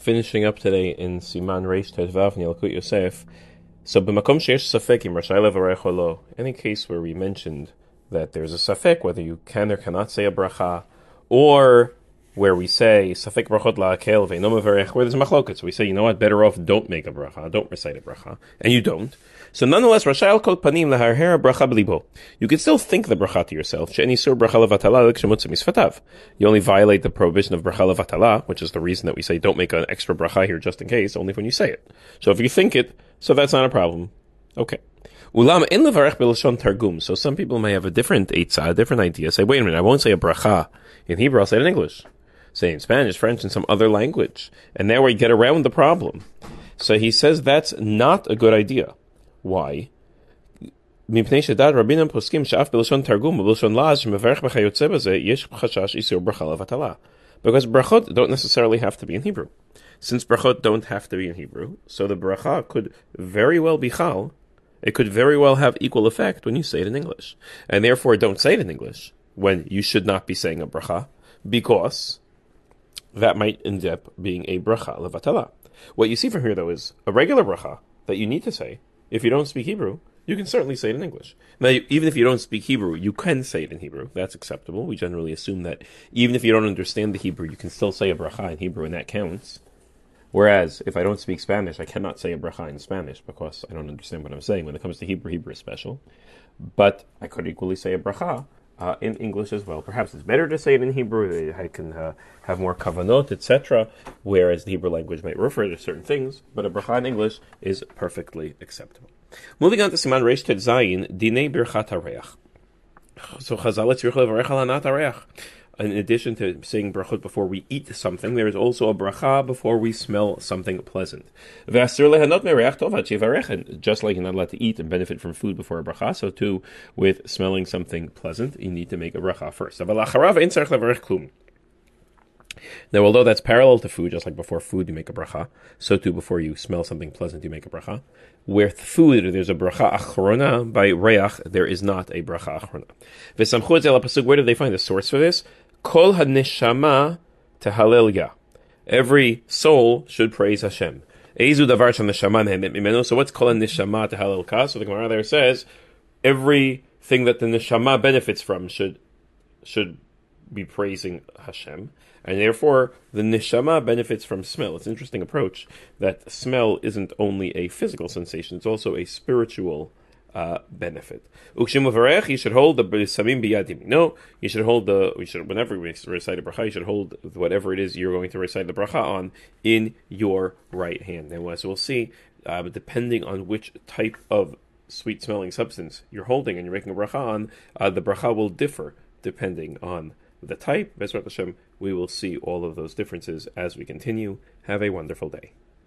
finishing up today in Siman Reish Tet Vav Yalkut Yosef. So, b'makom sheyesh safek im rashai levarech lo. Any case where we mentioned that there's a safek whether you can or cannot say a bracha, or where we say safek brachot la'akel ve'nom where there's machloket. So we say, you know what, better off don't make a bracha, don't recite a bracha, and you don't. So nonetheless, Rashayal kol Panim Laharhera Bracha Blibo. You can still think the bracha to yourself. She'eni Sur Bracha Levatala Misfatav. You only violate the prohibition of Bracha Levatala, which is the reason that we say don't make an extra bracha here just in case, only when you say it. So if you think it, so that's not a problem. Okay. Ulam in levarech b'lashon targum. So some people may have a different eitzah, a different idea. Say, wait a minute, I won't say a bracha in Hebrew. I'll say it in English say in Spanish, French, and some other language. And that way get around the problem. So he says that's not a good idea. Why? Because brachot don't necessarily have to be in Hebrew. Since brachot don't have to be in Hebrew, so the bracha could very well be chal. It could very well have equal effect when you say it in English. And therefore, don't say it in English when you should not be saying a bracha because that might end up being a bracha levatala. What you see from here though is a regular bracha that you need to say if you don't speak Hebrew, you can certainly say it in English. Now, even if you don't speak Hebrew, you can say it in Hebrew. That's acceptable. We generally assume that even if you don't understand the Hebrew, you can still say a bracha in Hebrew, and that counts. Whereas, if I don't speak Spanish, I cannot say a bracha in Spanish because I don't understand what I'm saying. When it comes to Hebrew, Hebrew is special. But I could equally say a bracha uh, in English as well. Perhaps it's better to say it in Hebrew. I can uh, have more kavanot, etc. Whereas the Hebrew language might refer to certain things, but a bracha in English is perfectly acceptable. Moving on to Siman Reish Tet Zayin, Dinei Birchat Hareach. So Chazal Hareach in addition to saying brachot before we eat something, there is also a bracha before we smell something pleasant. Just like you're not allowed to eat and benefit from food before a bracha, so too with smelling something pleasant, you need to make a bracha first. Now, although that's parallel to food, just like before food you make a bracha, so too before you smell something pleasant you make a bracha. With food, there's a bracha achrona. By re'ach, there is not a bracha achrona. Where did they find the source for this? Kol haneshama tehalel Every soul should praise Hashem. Ezu davar neshama So what's kol haneshama tehalel ka? So the Gemara there says everything that the neshama benefits from should should be praising Hashem, and therefore the neshama benefits from smell. It's an interesting approach that smell isn't only a physical sensation; it's also a spiritual uh, benefit. Ukshimu you should hold the samim biyadim. No, you should hold the. We should whenever we recite a bracha, you should hold whatever it is you're going to recite the bracha on in your right hand. And as we'll see, uh, depending on which type of sweet smelling substance you're holding and you're making a bracha on, uh, the bracha will differ depending on the type. Bezrat Hashem, we will see all of those differences as we continue. Have a wonderful day.